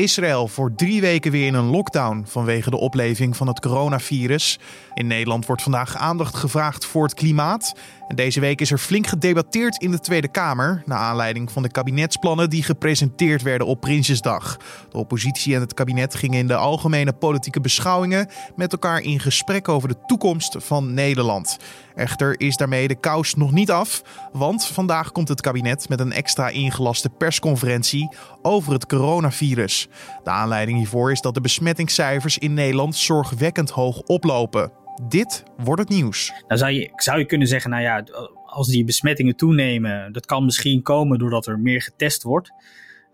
Israël voor drie weken weer in een lockdown vanwege de opleving van het coronavirus. In Nederland wordt vandaag aandacht gevraagd voor het klimaat. En deze week is er flink gedebatteerd in de Tweede Kamer. Naar aanleiding van de kabinetsplannen die gepresenteerd werden op Prinsjesdag. De oppositie en het kabinet gingen in de algemene politieke beschouwingen met elkaar in gesprek over de toekomst van Nederland. Echter is daarmee de kous nog niet af, want vandaag komt het kabinet met een extra ingelaste persconferentie over het coronavirus. De aanleiding hiervoor is dat de besmettingscijfers in Nederland zorgwekkend hoog oplopen. Dit wordt het nieuws. Dan zou je, zou je kunnen zeggen, nou ja, als die besmettingen toenemen, dat kan misschien komen doordat er meer getest wordt.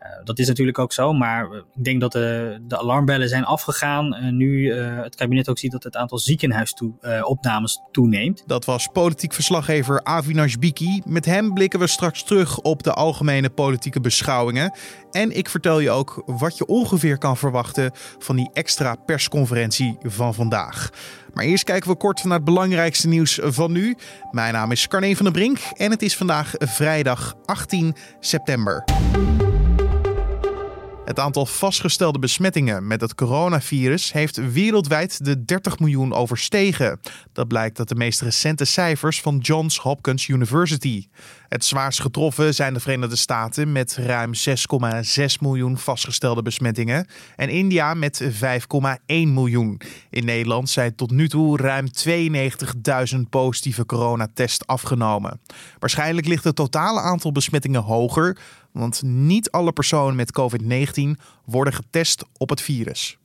Eh, dat is natuurlijk ook zo, maar ik denk dat de, de alarmbellen zijn afgegaan. Nu het kabinet ook ziet dat het aantal ziekenhuisopnames toeneemt. Dat was politiek verslaggever Avinash Biki. Met hem blikken we straks terug op de algemene politieke beschouwingen. En ik vertel je ook wat je ongeveer kan verwachten van die extra persconferentie van vandaag. Maar eerst kijken we kort naar het belangrijkste nieuws van nu. Mijn naam is Carne van der Brink en het is vandaag vrijdag 18 september. Het aantal vastgestelde besmettingen met het coronavirus heeft wereldwijd de 30 miljoen overstegen. Dat blijkt uit de meest recente cijfers van Johns Hopkins University. Het zwaarst getroffen zijn de Verenigde Staten met ruim 6,6 miljoen vastgestelde besmettingen en India met 5,1 miljoen. In Nederland zijn tot nu toe ruim 92.000 positieve coronatests afgenomen. Waarschijnlijk ligt het totale aantal besmettingen hoger, want niet alle personen met COVID-19 worden getest op het virus.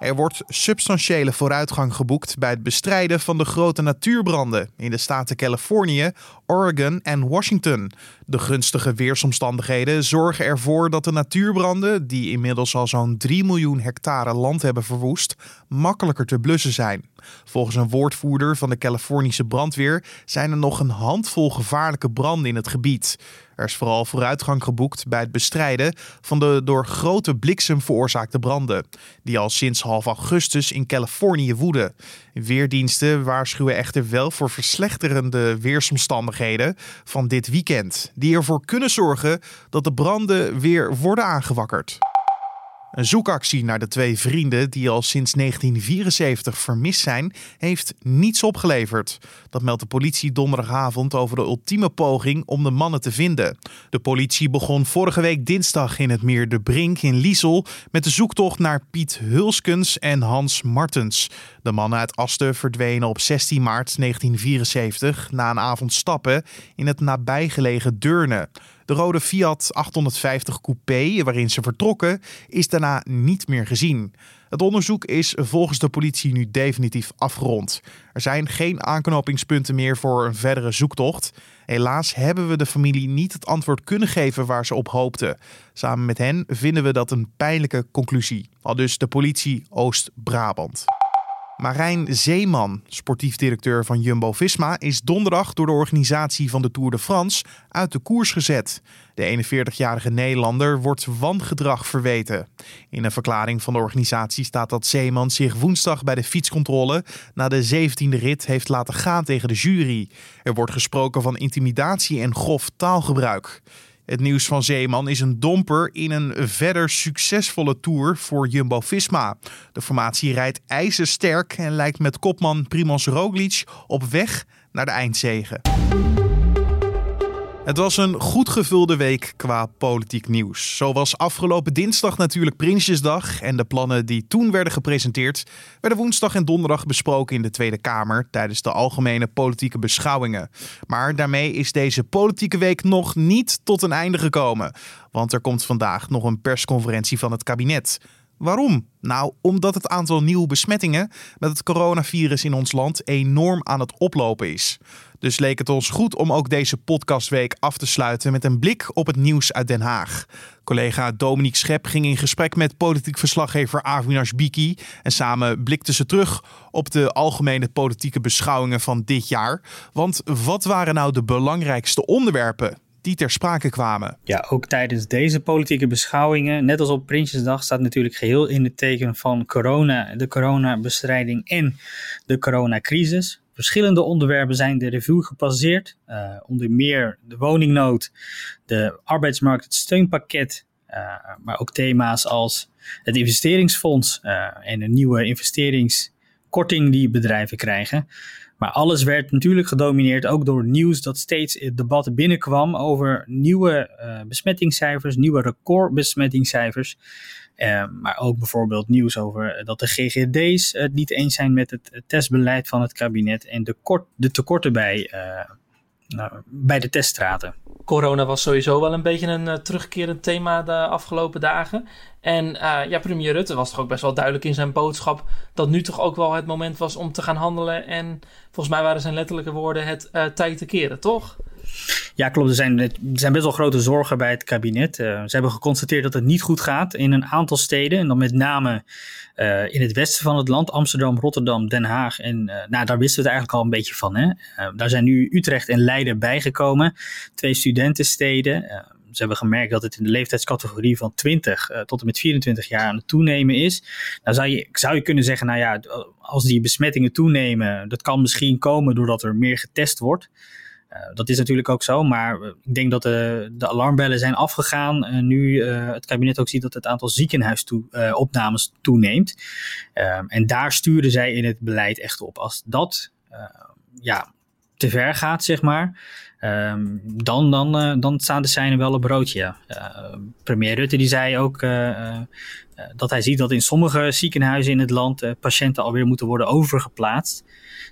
Er wordt substantiële vooruitgang geboekt bij het bestrijden van de grote natuurbranden in de staten Californië, Oregon en Washington. De gunstige weersomstandigheden zorgen ervoor dat de natuurbranden, die inmiddels al zo'n 3 miljoen hectare land hebben verwoest, makkelijker te blussen zijn. Volgens een woordvoerder van de Californische brandweer zijn er nog een handvol gevaarlijke branden in het gebied. Er is vooral vooruitgang geboekt bij het bestrijden van de door grote bliksem veroorzaakte branden, die al sinds half augustus in Californië woeden. Weerdiensten waarschuwen echter wel voor verslechterende weersomstandigheden van dit weekend, die ervoor kunnen zorgen dat de branden weer worden aangewakkerd. Een zoekactie naar de twee vrienden die al sinds 1974 vermist zijn, heeft niets opgeleverd. Dat meldt de politie donderdagavond over de ultieme poging om de mannen te vinden. De politie begon vorige week dinsdag in het meer De Brink in Liesel met de zoektocht naar Piet Hulskens en Hans Martens. De mannen uit Asten verdwenen op 16 maart 1974 na een avond stappen in het nabijgelegen Deurne. De rode Fiat 850 coupé waarin ze vertrokken is daarna niet meer gezien. Het onderzoek is volgens de politie nu definitief afgerond. Er zijn geen aanknopingspunten meer voor een verdere zoektocht. Helaas hebben we de familie niet het antwoord kunnen geven waar ze op hoopten. Samen met hen vinden we dat een pijnlijke conclusie. Al dus de politie Oost-Brabant. Marijn Zeeman, sportief directeur van Jumbo-Visma, is donderdag door de organisatie van de Tour de France uit de koers gezet. De 41-jarige Nederlander wordt wangedrag verweten. In een verklaring van de organisatie staat dat Zeeman zich woensdag bij de fietscontrole na de 17e rit heeft laten gaan tegen de jury. Er wordt gesproken van intimidatie en grof taalgebruik. Het nieuws van Zeeman is een domper in een verder succesvolle tour voor Jumbo-Visma. De formatie rijdt ijzersterk en lijkt met kopman Primoz Roglic op weg naar de eindzege. Het was een goed gevulde week qua politiek nieuws. Zo was afgelopen dinsdag natuurlijk Prinsjesdag en de plannen die toen werden gepresenteerd werden woensdag en donderdag besproken in de Tweede Kamer tijdens de algemene politieke beschouwingen. Maar daarmee is deze politieke week nog niet tot een einde gekomen, want er komt vandaag nog een persconferentie van het kabinet. Waarom? Nou, omdat het aantal nieuwe besmettingen met het coronavirus in ons land enorm aan het oplopen is. Dus leek het ons goed om ook deze podcastweek af te sluiten met een blik op het nieuws uit Den Haag. Collega Dominique Schep ging in gesprek met politiek verslaggever Avinash Biki en samen blikten ze terug op de algemene politieke beschouwingen van dit jaar. Want wat waren nou de belangrijkste onderwerpen die ter sprake kwamen. Ja, ook tijdens deze politieke beschouwingen, net als op Prinsjesdag, staat natuurlijk geheel in het teken van corona, de coronabestrijding en de coronacrisis. Verschillende onderwerpen zijn de revue gepasseerd, uh, onder meer de woningnood, de arbeidsmarkt, het steunpakket maar ook thema's als het investeringsfonds en een nieuwe investeringskorting die bedrijven krijgen. Maar alles werd natuurlijk gedomineerd ook door nieuws dat steeds het debat binnenkwam over nieuwe uh, besmettingscijfers, nieuwe recordbesmettingscijfers. Uh, maar ook bijvoorbeeld nieuws over dat de GGD's het niet eens zijn met het testbeleid van het kabinet en de, kort, de tekorten bij, uh, nou, bij de teststraten. Corona was sowieso wel een beetje een terugkerend thema de afgelopen dagen. En uh, ja, premier Rutte was toch ook best wel duidelijk in zijn boodschap dat nu toch ook wel het moment was om te gaan handelen. En volgens mij waren zijn letterlijke woorden het uh, tijd te keren, toch? Ja, klopt. Er zijn, er zijn best wel grote zorgen bij het kabinet. Uh, ze hebben geconstateerd dat het niet goed gaat in een aantal steden. En dan met name in het westen van het land. Amsterdam, Rotterdam, Den Haag. En nou, daar wisten we het eigenlijk al een beetje van. Hè? daar zijn nu Utrecht en Leiden bijgekomen. Twee studentensteden. Ze hebben gemerkt dat het in de leeftijdscategorie van 20 tot en met 24 jaar aan het toenemen is. Nou zou je, zou je kunnen zeggen, nou ja, als die besmettingen toenemen, dat kan misschien komen doordat er meer getest wordt. Uh, dat is natuurlijk ook zo, maar ik denk dat de, de alarmbellen zijn afgegaan. Uh, nu het kabinet ook ziet dat het aantal ziekenhuisopnames toeneemt. Ehm, en daar sturen zij in het beleid echt op. Als dat ja, te ver gaat, zeg maar, um, dan, dan, dan staan de seinen wel op broodje. premier Rutte die zei ook dat hij ziet dat in sommige ziekenhuizen in het land patiënten alweer moeten worden overgeplaatst.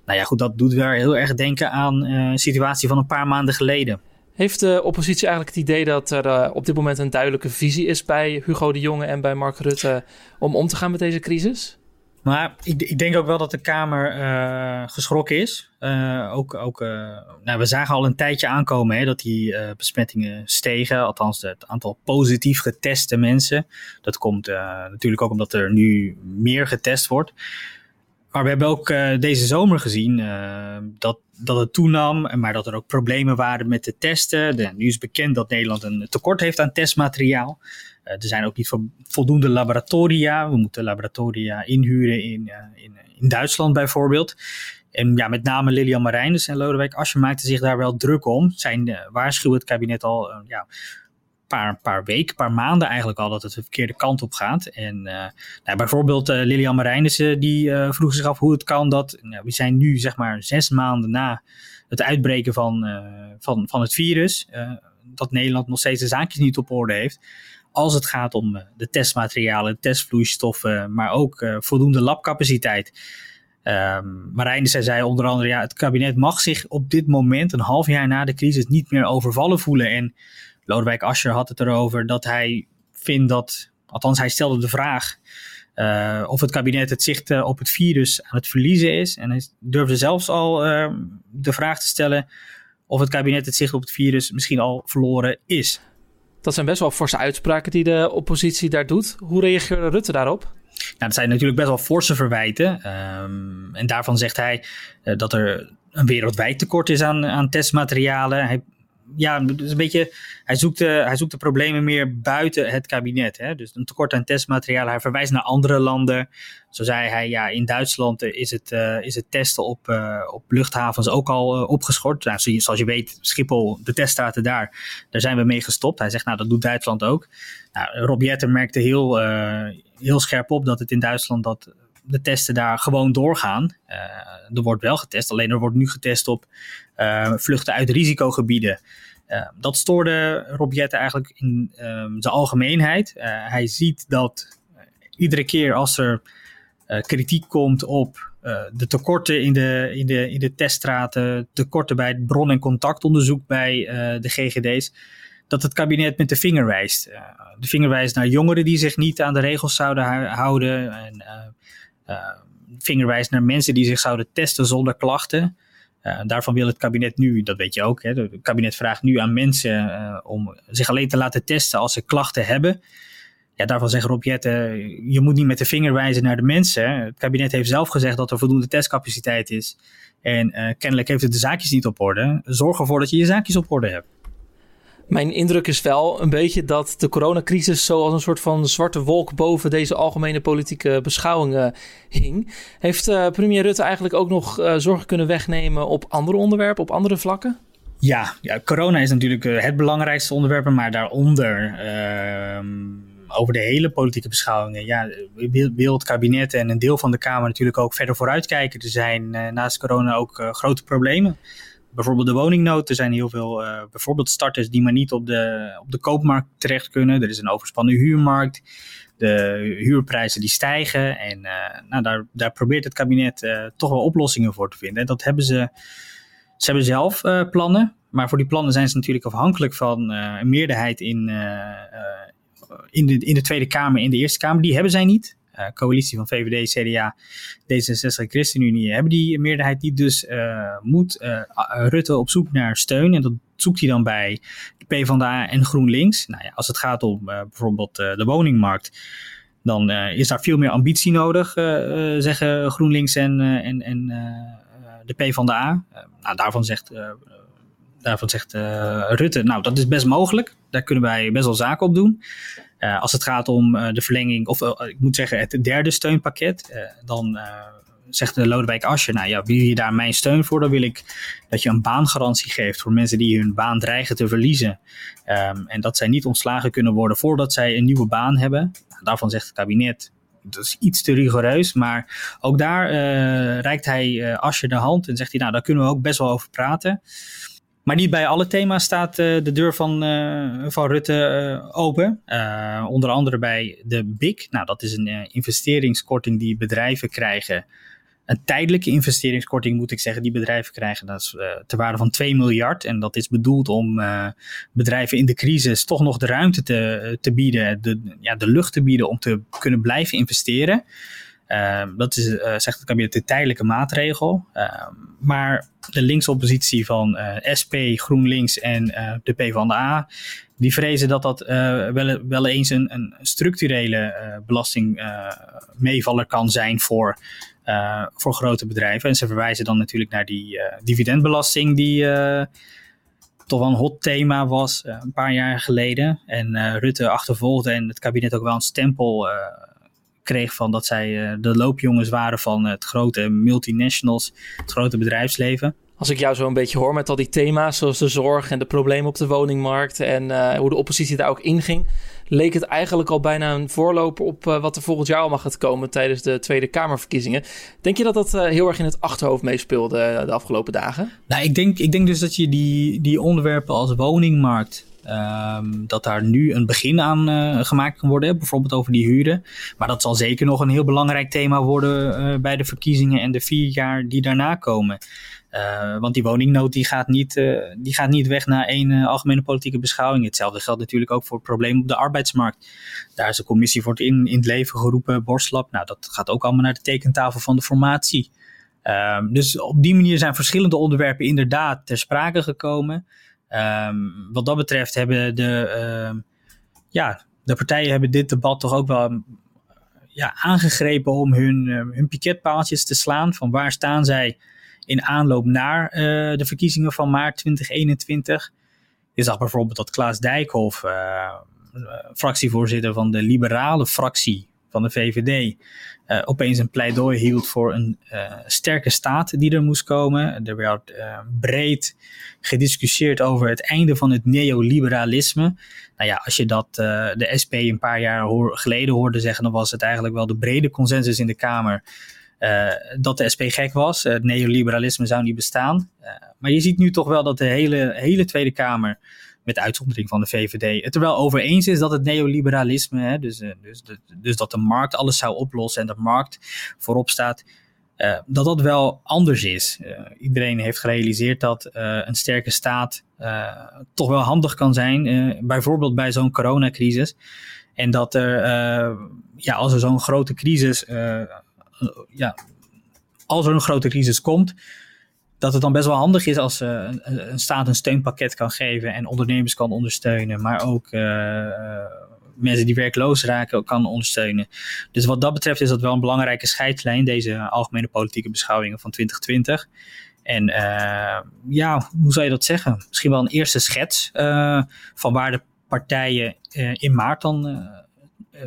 Nou ja, goed, dat doet wel heel erg denken aan uh, een situatie van een paar maanden geleden. Heeft de oppositie eigenlijk het idee dat er uh, op dit moment een duidelijke visie is bij Hugo de Jonge en bij Mark Rutte om om te gaan met deze crisis? Maar ik, ik denk ook wel dat de Kamer uh, geschrokken is. ook, ook, nou, we zagen al een tijdje aankomen hè, dat die besmettingen stegen. Althans, het aantal positief geteste mensen. Dat komt natuurlijk ook omdat er nu meer getest wordt. Maar we hebben ook uh, deze zomer gezien uh, dat, dat het toenam, maar dat er ook problemen waren met de testen. De, nu is bekend dat Nederland een tekort heeft aan testmateriaal. Uh, er zijn ook niet voldoende laboratoria. We moeten laboratoria inhuren in, in, in Duitsland bijvoorbeeld. En ja, met name Lilian Marijnus en Lodewijk Asscher maakten zich daar wel druk om. Zijn waarschuwen het kabinet al ja, paar, paar weken, paar maanden eigenlijk al dat het de verkeerde kant op gaat. En uh, nou, bijvoorbeeld uh, Lilian Marijnissen die uh, vroeg zich af hoe het kan dat nou, we zijn nu zeg maar zes maanden na het uitbreken van, van, van het virus, dat Nederland nog steeds de zaakjes niet op orde heeft. Als het gaat om de testmaterialen, testvloeistoffen, maar ook voldoende labcapaciteit. Um, Marijnissen zei onder andere, ja, het kabinet mag zich op dit moment, een half jaar na de crisis, niet meer overvallen voelen. En Lodewijk Asscher had het erover dat hij vindt dat, althans hij stelde de vraag uh, of het kabinet het zicht uh, op het virus aan het verliezen is. En hij durfde zelfs al uh, de vraag te stellen of het kabinet het zicht op het virus misschien al verloren is. Dat zijn best wel forse uitspraken die de oppositie daar doet. Hoe reageerde Rutte daarop? Nou, dat zijn natuurlijk best wel forse verwijten. Um, en daarvan zegt hij dat er een wereldwijd tekort is aan, aan testmaterialen. Hij ja, dus een beetje, hij zoekt, de, hij zoekt de problemen meer buiten het kabinet. Hè? Dus een tekort aan testmateriaal. Hij verwijst naar andere landen. Zo zei hij, ja, in Duitsland is het, uh, is het testen op, uh, op luchthavens ook al uh, opgeschort. Nou, zoals je weet, Schiphol, de teststraten daar, daar zijn we mee gestopt. Hij zegt, nou, dat doet Duitsland ook. Nou, Rob Jetter merkte heel, heel scherp op dat het in Duitsland dat de testen daar gewoon doorgaan. Uh, er wordt wel getest, alleen er wordt nu getest op uh, vluchten uit risicogebieden. Uh, dat stoorde Rob eigenlijk in um, zijn algemeenheid. hij ziet dat iedere keer als er kritiek komt op de tekorten in de, in, de, in de teststraten, tekorten bij het bron- en contactonderzoek bij de GGD's, dat het kabinet met de vinger wijst. de vinger wijst naar jongeren die zich niet aan de regels zouden houden. En vingerwijs naar mensen die zich zouden testen zonder klachten. Uh, daarvan wil het kabinet nu, dat weet je ook, hè, het kabinet vraagt nu aan mensen uh, om zich alleen te laten testen als ze klachten hebben. Ja, daarvan zegt Rob Jette, je moet niet met de vinger wijzen naar de mensen. Het kabinet heeft zelf gezegd dat er voldoende testcapaciteit is. En uh, kennelijk heeft het de zaakjes niet op orde. Zorg ervoor dat je je zaakjes op orde hebt. Mijn indruk is wel een beetje dat de coronacrisis zoals een soort van zwarte wolk boven deze algemene politieke beschouwingen hing. Heeft uh, premier Rutte eigenlijk ook nog uh, zorgen kunnen wegnemen op andere onderwerpen, op andere vlakken? Ja, ja, corona is natuurlijk het belangrijkste onderwerp, maar daaronder ehm, over de hele politieke beschouwingen. Ja, wil, het kabinet en een deel van de Kamer natuurlijk ook verder vooruitkijken. Er zijn naast corona ook grote problemen bijvoorbeeld de woningnood. Er zijn heel veel uh, bijvoorbeeld starters die maar niet op de, op de koopmarkt terecht kunnen. Er is een overspannen huurmarkt. De huurprijzen die stijgen. En uh, nou, daar, daar probeert het kabinet uh, toch wel oplossingen voor te vinden. En dat hebben ze. Ze hebben zelf plannen. Maar voor die plannen zijn ze natuurlijk afhankelijk van een meerderheid in, in, de, in de Tweede Kamer, in de Eerste Kamer. Die hebben zij niet. Eh, coalitie van VVD, CDA, D66 en ChristenUnie hebben die meerderheid niet. Dus uh, moet uh, Rutte op zoek naar steun. En dat zoekt hij dan bij de PvdA en GroenLinks. Nou ja, als het gaat om bijvoorbeeld de woningmarkt. Dan is daar veel meer ambitie nodig, zeggen GroenLinks en, en, en de PvdA. nou, daarvan zegt daarvan zegt Rutte, nou dat is best mogelijk. Daar kunnen wij best wel zaken op doen. Uh, als het gaat om uh, de verlenging, of uh, ik moet zeggen het derde steunpakket, dan zegt de Lodewijk Asscher, nou ja, wil je daar mijn steun voor, dan wil ik dat je een baangarantie geeft voor mensen die hun baan dreigen te verliezen. Um, en dat zij niet ontslagen kunnen worden voordat zij een nieuwe baan hebben. Nou, daarvan zegt het kabinet, dat is iets te rigoureus, maar ook daar reikt hij Asscher de hand en zegt hij, nou daar kunnen we ook best wel over praten. Maar niet bij alle thema's staat uh, de deur van, uh, van Rutte uh, open. onder andere bij de BIC. Nou, dat is een investeringskorting die bedrijven krijgen. Een tijdelijke investeringskorting moet ik zeggen, die bedrijven krijgen. Dat is ter waarde van 2 miljard. En dat is bedoeld om bedrijven in de crisis toch nog de ruimte te, te bieden, de, ja, de lucht te bieden om te kunnen blijven investeren. Ehm, dat is, uh, zegt het kabinet, een tijdelijke maatregel. Ehm, maar de linksoppositie van uh, SP, GroenLinks en uh, de PvdA, die vrezen dat dat wel, wel eens een, een structurele belastingmeevaller kan zijn voor, voor grote bedrijven. En ze verwijzen dan natuurlijk naar die dividendbelasting die toch wel een hot thema was een paar jaar geleden. En Rutte achtervolgde en het kabinet ook wel een stempel kreeg van dat zij eh, de loopjongens waren van het grote multinationals, het grote bedrijfsleven. Als ik jou zo een beetje hoor met al die thema's, zoals de zorg en de problemen op de woningmarkt en uh, hoe de oppositie daar ook inging, leek het eigenlijk al bijna een voorloper op uh, wat er volgend jaar allemaal gaat komen tijdens de Tweede Kamerverkiezingen. Denk je dat dat uh, heel erg in het achterhoofd meespeelde de afgelopen dagen? Nou, ik denk, ik denk dus dat je die, die onderwerpen als woningmarkt, Um, dat daar nu een begin aan uh, gemaakt kan worden, bijvoorbeeld over die huren. Maar dat zal zeker nog een heel belangrijk thema worden uh, bij de verkiezingen en de vier jaar die daarna komen. Uh, want die woningnood die gaat, niet, die gaat niet weg naar één algemene politieke beschouwing. Hetzelfde geldt natuurlijk ook voor het probleem op de arbeidsmarkt. Daar is een commissie voor het in, in het leven geroepen, Borstlab. Nou, dat gaat ook allemaal naar de tekentafel van de formatie. Um, dus op die manier zijn verschillende onderwerpen inderdaad ter sprake gekomen. Um, wat dat betreft hebben de, uh, ja, de partijen hebben dit debat toch ook wel ja, aangegrepen om hun, uh, hun piketpaaltjes te slaan. Van waar staan zij in aanloop naar uh, de verkiezingen van maart 2021. Je zag bijvoorbeeld dat Klaas Dijkhoff, fractievoorzitter van de liberale fractie van de VVD, uh, opeens een pleidooi hield voor een uh, sterke staat die er moest komen. Er werd uh, breed gediscussieerd over het einde van het neoliberalisme. Nou ja, als je dat de SP een paar jaar geleden hoorde zeggen, dan was het eigenlijk wel de brede consensus in de Kamer. dat de SP gek was. Het neoliberalisme zou niet bestaan. maar je ziet nu toch wel dat de hele, hele Tweede Kamer met uitzondering van de VVD, het er wel over eens is dat het neoliberalisme, hè, dus, eh, dus, dus dat de markt alles zou oplossen en de markt voorop staat, uh, dat dat wel anders is. Uh, iedereen heeft gerealiseerd dat een sterke staat toch wel handig kan zijn, bijvoorbeeld bij zo'n coronacrisis. En dat er, ja, als er zo'n grote crisis, ja, als er een grote crisis komt, dat het dan best wel handig is als uh, een, staat een steunpakket kan geven en ondernemers kan ondersteunen, maar ook uh, mensen die werkloos raken kan ondersteunen. Dus wat dat betreft is dat wel een belangrijke scheidslijn, deze algemene politieke beschouwingen van 2020. En ja, hoe zou je dat zeggen? Misschien wel een eerste schets van waar de partijen in maart dan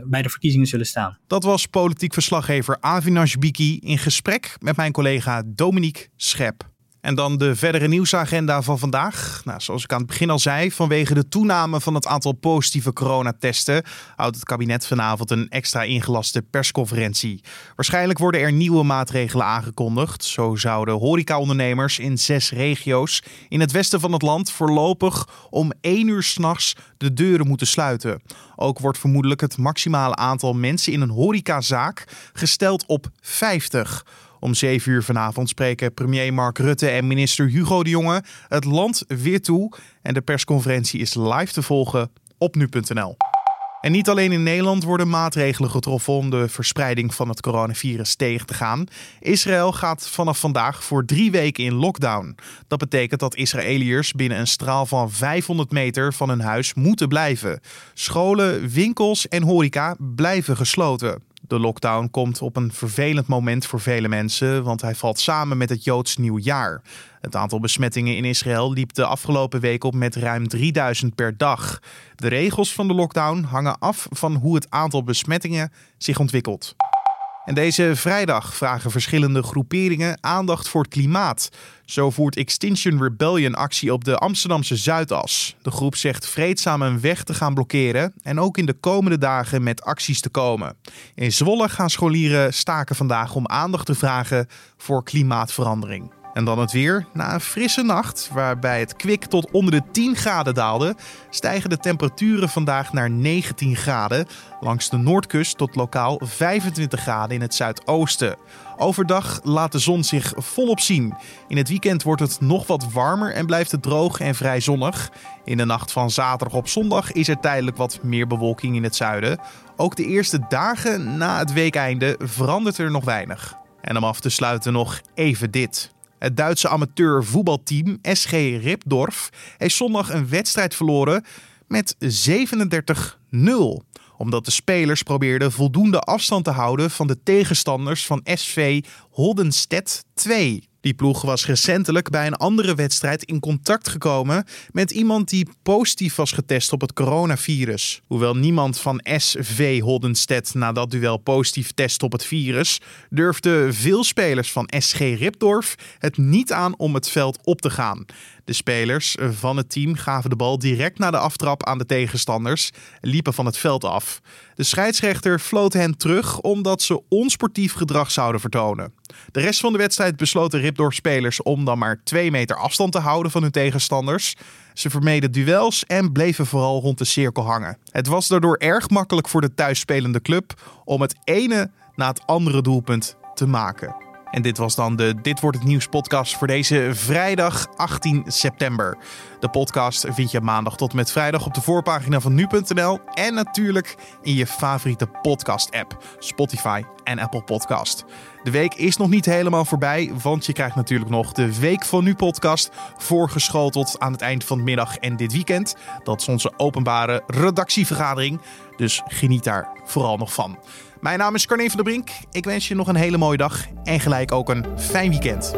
bij de verkiezingen zullen staan. Dat was politiek verslaggever Avinash Biki in gesprek met mijn collega Dominique Schep. En dan de verdere nieuwsagenda van vandaag. Nou, zoals ik aan het begin al zei, vanwege de toename van het aantal positieve coronatesten houdt het kabinet vanavond een extra ingelaste persconferentie. Waarschijnlijk worden er nieuwe maatregelen aangekondigd. Zo zouden horecaondernemers in zes regio's in het westen van het land voorlopig om één uur s'nachts de deuren moeten sluiten. Ook wordt vermoedelijk het maximale aantal mensen in een horecazaak gesteld op 50. Om 7 uur vanavond spreken premier Mark Rutte en minister Hugo de Jonge het land weer toe. En de persconferentie is live te volgen op nu.nl. En niet alleen in Nederland worden maatregelen getroffen om de verspreiding van het coronavirus tegen te gaan. Israël gaat vanaf vandaag voor drie weken in lockdown. Dat betekent dat Israëliërs binnen een straal van 500 meter van hun huis moeten blijven. Scholen, winkels en horeca blijven gesloten. De lockdown komt op een vervelend moment voor vele mensen, want hij valt samen met het Joods nieuwjaar. Het aantal besmettingen in Israël liep de afgelopen week op met ruim 3000 per dag. De regels van de lockdown hangen af van hoe het aantal besmettingen zich ontwikkelt. En deze vrijdag vragen verschillende groeperingen aandacht voor het klimaat. Zo voert Extinction Rebellion actie op de Amsterdamse Zuidas. De groep zegt vreedzaam een weg te gaan blokkeren en ook in de komende dagen met acties te komen. In Zwolle gaan scholieren staken vandaag om aandacht te vragen voor klimaatverandering. En dan het weer. Na een frisse nacht, waarbij het kwik tot onder de 10 graden daalde, stijgen de temperaturen vandaag naar 19 graden. Langs de noordkust tot lokaal 25 graden in het zuidoosten. Overdag laat de zon zich volop zien. In het weekend wordt het nog wat warmer en blijft het droog en vrij zonnig. In de nacht van zaterdag op zondag is er tijdelijk wat meer bewolking in het zuiden. Ook de eerste dagen na het weekeinde verandert er nog weinig. En om af te sluiten nog even dit. Het Duitse amateurvoetbalteam SG Ripdorf heeft zondag een wedstrijd verloren met 37-0 omdat de spelers probeerden voldoende afstand te houden van de tegenstanders van SV Hoddenstedt 2. Die ploeg was recentelijk bij een andere wedstrijd in contact gekomen met iemand die positief was getest op het coronavirus. Hoewel niemand van SV Hoddenstedt na dat duel positief test op het virus, durfden veel spelers van SG Ripdorf het niet aan om het veld op te gaan. De spelers van het team gaven de bal direct na de aftrap aan de tegenstanders en liepen van het veld af. De scheidsrechter floot hen terug omdat ze onsportief gedrag zouden vertonen. De rest van de wedstrijd besloten Ripdorf-spelers om dan maar twee meter afstand te houden van hun tegenstanders. Ze vermeden duels en bleven vooral rond de cirkel hangen. Het was daardoor erg makkelijk voor de thuisspelende club om het ene na het andere doelpunt te maken. En dit was dan de Dit wordt het nieuws podcast voor deze vrijdag 18 september. De podcast vind je maandag tot met vrijdag op de voorpagina van nu.nl en natuurlijk in je favoriete podcast app, Spotify en Apple Podcast. De week is nog niet helemaal voorbij, want je krijgt natuurlijk nog de Week van Nu podcast voorgeschoteld aan het eind van de middag en dit weekend. Dat is onze openbare redactievergadering, dus geniet daar vooral nog van. Mijn naam is Carne van der Brink. Ik wens je nog een hele mooie dag en gelijk ook een fijn weekend.